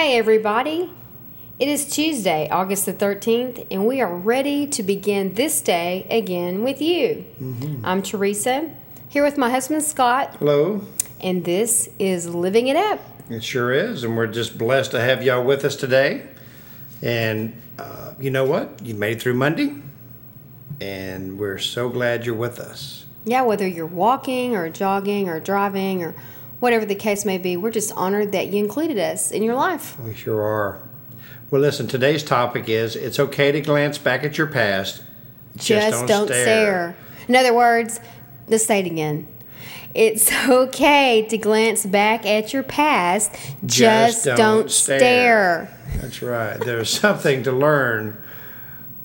Hey, everybody. It is Tuesday, August the 13th, and we are ready to begin this day again with you. I'm Teresa, here with my husband Scott, Hello. and this is Living It Up. It sure is, and we're just blessed to have y'all with us today. And uh, you know what? You made it through Monday, and we're so glad you're with us. Yeah, whether you're walking or jogging or driving or whatever the case may be, we're just honored that you included us in your life. We sure are. Well, listen, today's topic is it's okay to glance back at your past. Just, don't, stare. In other words, let's say it again. It's okay to glance back at your past. Just, don't, stare. That's right. There's something to learn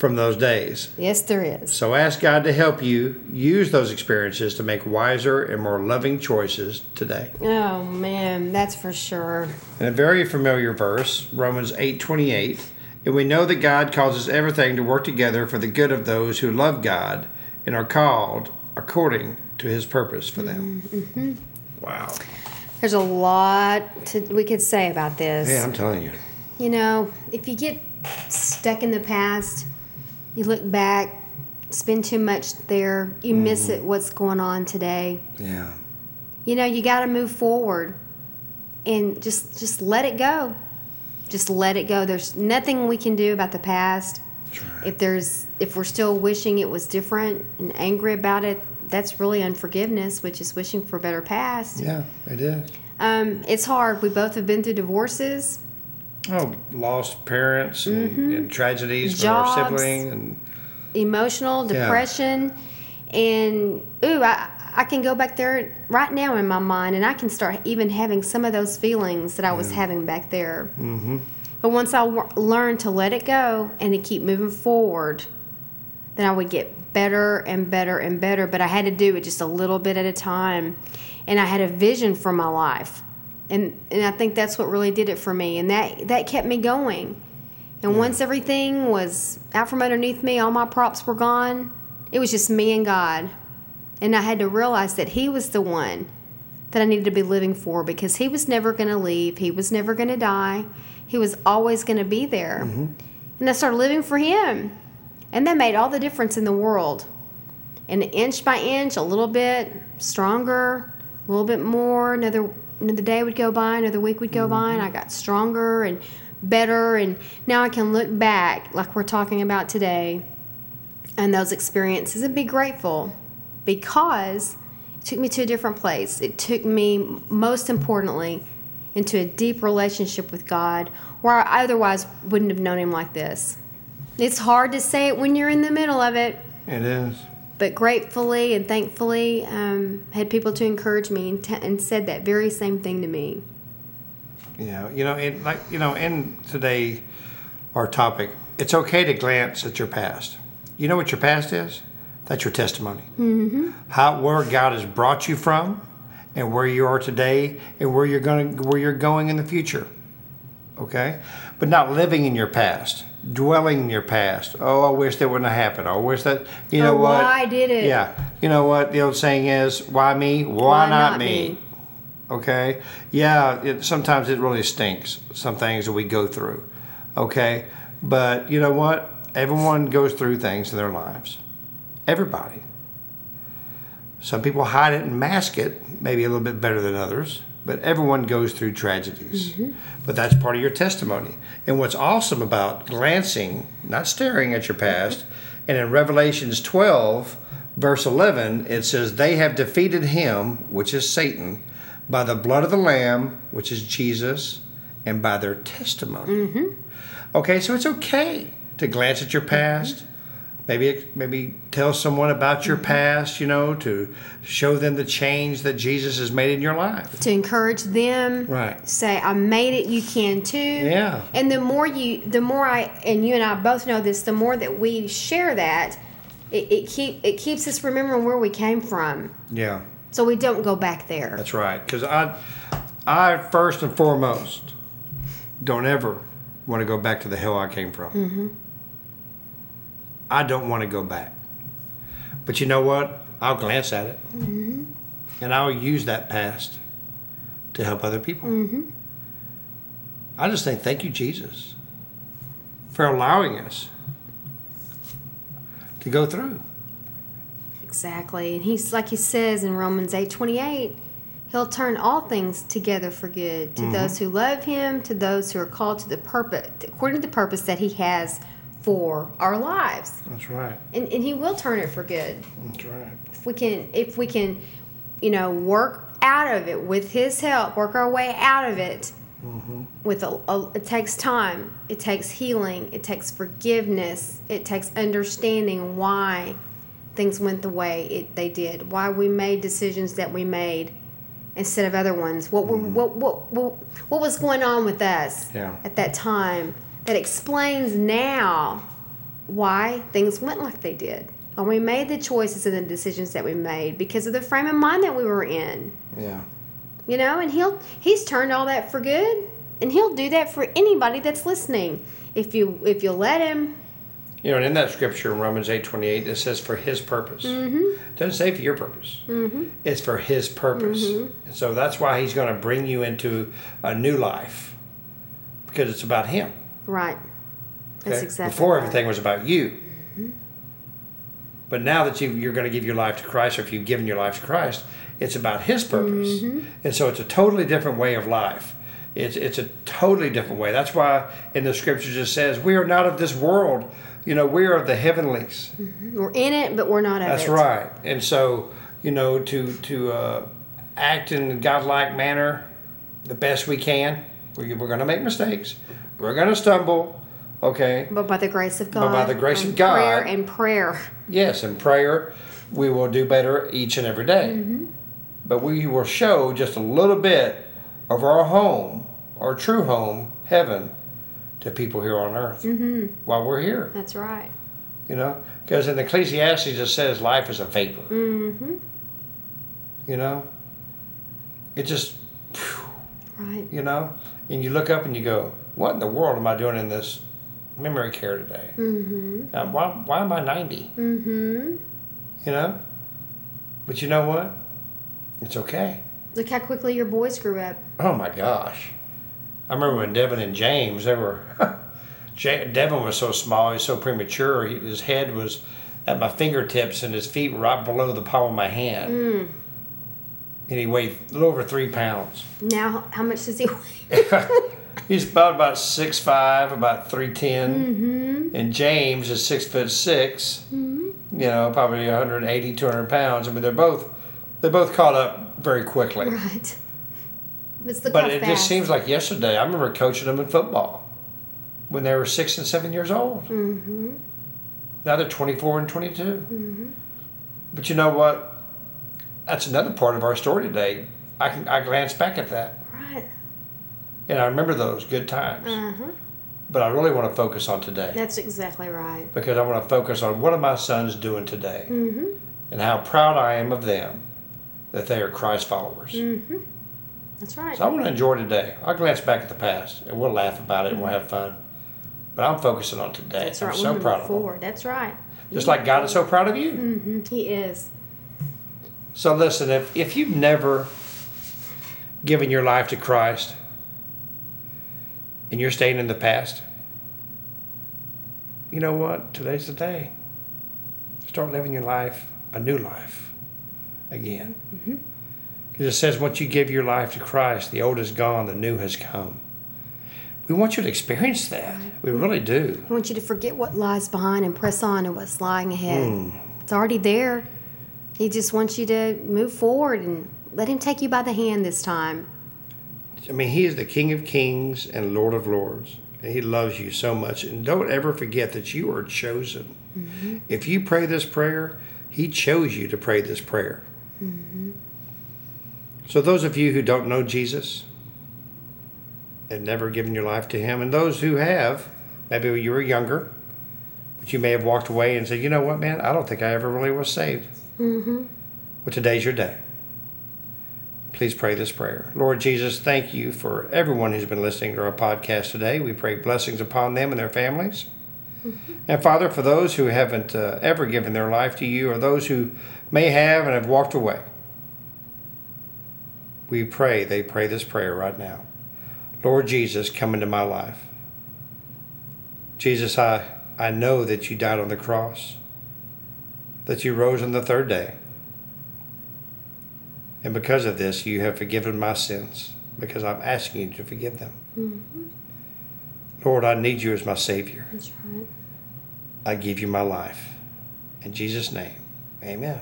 from those days. Yes, there is. So ask God to help you use those experiences to make wiser and more loving choices today. Oh man, that's for sure. In a very familiar verse, Romans 8:28, and we know that God causes everything to work together for the good of those who love God and are called according to his purpose for them. Mm, mm-hmm. Wow. There's a lot to, we could say about this. Yeah, I'm telling you. You know, if you get stuck in the past, you look back, spend too much there, you miss it what's going on today. Yeah. You know, you got to move forward and just just let it go. Just let it go. There's nothing we can do about the past. Right. If there's if we're still wishing it was different and angry about it, that's really unforgiveness, which is wishing for a better past. Yeah, it is. Um, it's hard. We both have been through divorces. Oh, lost parents and, and tragedies for our Mm-hmm. Sibling and emotional Yeah. depression. And ooh I, I can go back there right now in my mind and i can start even having some of those feelings that i was having back there. Mm-hmm. but once i w- learned to let it go and to keep moving forward then i would get better and better and better. But i had to do it just a little bit at a time. And i had a vision for my life and, and i think that's what really did it for me and that, that kept me going and once everything was out from underneath me, all my props were gone, it was just me and God. And I had to realize that He was the one that I needed to be living for because He was never going to leave. He was never going to die. He was always going to be there. Mm-hmm. And I started living for Him. And that made all the difference in the world. And inch by inch, a little bit stronger, a little bit more. Another another day would go by, another week would go by, and I mm-hmm. got stronger and better. And now I can look back, like we're talking about today, and those experiences and be grateful because it took me to a different place. It took me, most importantly, into a deep relationship with God where I otherwise wouldn't have known Him like this. It's hard to say it when you're in the middle of it, it is. But gratefully and thankfully um, had people to encourage me and, t- and said that very same thing to me. Yeah, you know, and like you know, in today our topic, it's okay to glance at your past. You know what your past is? That's your testimony. Mm-hmm. How where God has brought you from, and where you are today, and where you're going where you're going in the future. Okay, but not living in your past, dwelling in your past. Oh, I wish that wouldn't have happened. I wish that you oh, know Or what? why did it? Yeah, you know what the old saying is, "Why me? Why, not, me? okay yeah it, sometimes it really stinks some things that we go through okay but you know what everyone goes through things in their lives everybody some people hide it and mask it maybe a little bit better than others but everyone goes through tragedies. Mm-hmm. But that's part of your testimony. And what's awesome about glancing not staring at your past and in revelations 12 verse 11 it says they have defeated him which is satan by the blood of the lamb which is jesus and by their testimony. Mm-hmm. Okay so it's okay to glance at your past maybe maybe tell someone about your past, you know, to show them the change that Jesus has made in your life. to encourage them. Right. Say, I made it, you can too. Yeah. And the more you, the more I, and you and I both know this, the more that we share that, it, it keep it keeps us remembering where we came from, Yeah. so we don't go back there. That's right. Because I, I first and foremost, don't ever want to go back to the hell I came from. Mm-hmm. I don't want to go back. But you know what? I'll glance at it, Mm-hmm. and I'll use that past to help other people. Mm-hmm. I just think thank you, Jesus, for allowing us to go through. Exactly. And he's like he says in Romans 8:28, he'll turn all things together for good to those who love him, to those who are called to the purpose according to the purpose that he has for our lives. That's right. And, and he will turn it for good. That's right. If we can if we can, you know, work out of it with his help, work our way out of it. Mm-hmm. With a, a, it takes time. It takes healing. It takes forgiveness. It takes understanding why things went the way it, they did. Why we made decisions that we made instead of other ones. What were, what, what what what was going on with us Yeah. at that time that explains now why things went like they did. When we made the choices and the decisions that we made because of the frame of mind that we were in. Yeah. You know, and he'll he's turned all that for good. And he'll do that for anybody that's listening. If you if you let him. You know, and in that scripture in Romans eight twenty eight, it says for His purpose. Mm-hmm. It doesn't say for your purpose. Mm-hmm. It's for His purpose, and so that's why He's going to bring you into a new life because it's about Him. Right. That's okay? exactly Before right. everything was about you. Mm-hmm. But now that you, you're going to give your life to Christ, or if you've given your life to Christ, it's about His purpose, mm-hmm. and so it's a totally different way of life. It's it's a totally different way. That's why in the scriptures it says, "We are not of this world." You know, we are of the heavenlies. Mm-hmm. We're in it, but we're not of it. That's it. right. And so, you know, to to uh, act in a godlike manner the best we can. We, we're going to make mistakes. We're going to stumble. Okay. But by the grace of God. But by the grace of God. Prayer and prayer. Yes, in prayer, we will do better each and every day. Mm-hmm. But we will show just a little bit of our home, our true home, heaven, to people here on earth Mm-hmm. while we're here. That's right. You know, because in Ecclesiastes it says life is a vapor. Mm-hmm. You know, it just, phew, Right. you know, and you look up and you go, "What in the world am I doing in this memory care today? Mm-hmm. Uh, why, why am I ninety? Mm-hmm. You know, but you know what? It's okay. Look how quickly your boys grew up. Oh my gosh, I remember when Devin and James they were. Devin was so small, he was so premature. He, his head was at my fingertips, and his feet were right below the palm of my hand. Mm. And he weighed a little over three pounds. Now, how much does he weigh? He's about about six five, about three Mm-hmm. and James is six foot 6 You know, probably 180, 200 pounds. I mean, they're both they both caught up very quickly. right. But it fast. just seems like yesterday. I remember coaching them in football when they were six and seven years old. Mm-hmm. Now they're 24 and 22. But you know what? That's another part of our story today. I can I glance back at that. And I remember those good times. Uh-huh. But I really want to focus on today. That's exactly right. because I want to focus on what are my sons doing today Mm-hmm. and how proud I am of them that they are Christ followers. Mm-hmm. That's right. So I want to enjoy today. I'll glance back at the past and we'll laugh about it and we'll have fun. But I'm focusing on today. That's I'm right. so We're moving proud of them. That's right. Just like God is so proud of you. Mm-hmm. He is. So listen, if, if you've never given your life to Christ and you're staying in the past, you know what? Today's the day. Start living your life, a new life, again. Because it says once you give your life to Christ, the old is gone, the new has come. We want you to experience that. We really do. I want you to forget what lies behind and press on to what's lying ahead. Hmm. It's already there. He just wants you to move forward and let him take you by the hand this time. I mean, He is the King of Kings and Lord of Lords. And He loves you so much. And don't ever forget that you are chosen. If you pray this prayer, He chose you to pray this prayer. So, those of you who don't know Jesus and never given your life to Him, and those who have, maybe you were younger, but you may have walked away and said, you know what, man, I don't think I ever really was saved. Mm-hmm. Well, today's your day. Please pray this prayer. Lord Jesus, thank you for everyone who's been listening to our podcast today. We pray blessings upon them and their families. Mm-hmm. And Father, for those who haven't uh, ever given their life to you or those who may have and have walked away, we pray they pray this prayer right now. Lord Jesus, come into my life. Jesus, I, I know that you died on the cross, that you rose on the third day. And because of this, you have forgiven my sins because I'm asking you to forgive them. Mm-hmm. Lord, I need you as my Savior. That's right. I give you my life. In Jesus' name, amen.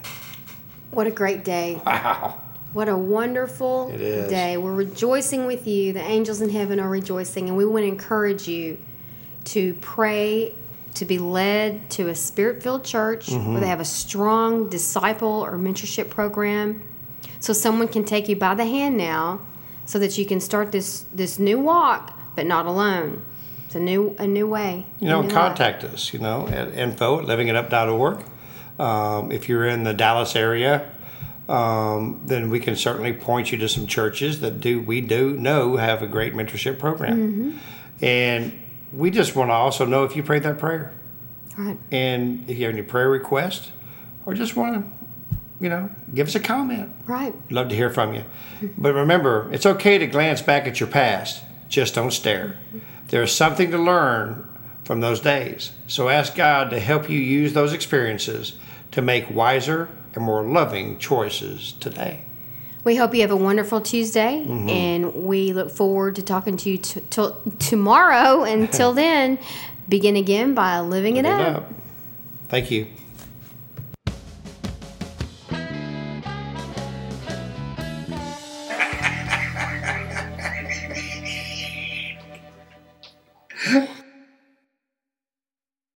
What a great day. Wow. What a wonderful day. We're rejoicing with you. The angels in heaven are rejoicing, and we want to encourage you to pray to be led to a spirit filled church mm-hmm. where they have a strong disciple or mentorship program so someone can take you by the hand now so that you can start this this new walk but not alone. It's a new a new way you know contact life. us you know at info at livingitup.org um, if you're in the dallas area um, then we can certainly point you to some churches that do we do know have a great mentorship program. Mm-hmm. and we just want to also know if you prayed that prayer. Right. And if you have any prayer requests or just want to you know, give us a comment. Right. Love to hear from you. But remember, it's okay to glance back at your past, just don't stare. There's something to learn from those days. So ask God to help you use those experiences to make wiser and more loving choices today. We hope you have a wonderful Tuesday, mm-hmm. and we look forward to talking to you t- t- tomorrow. Until then, begin again by living, living it, up. it up. Thank you.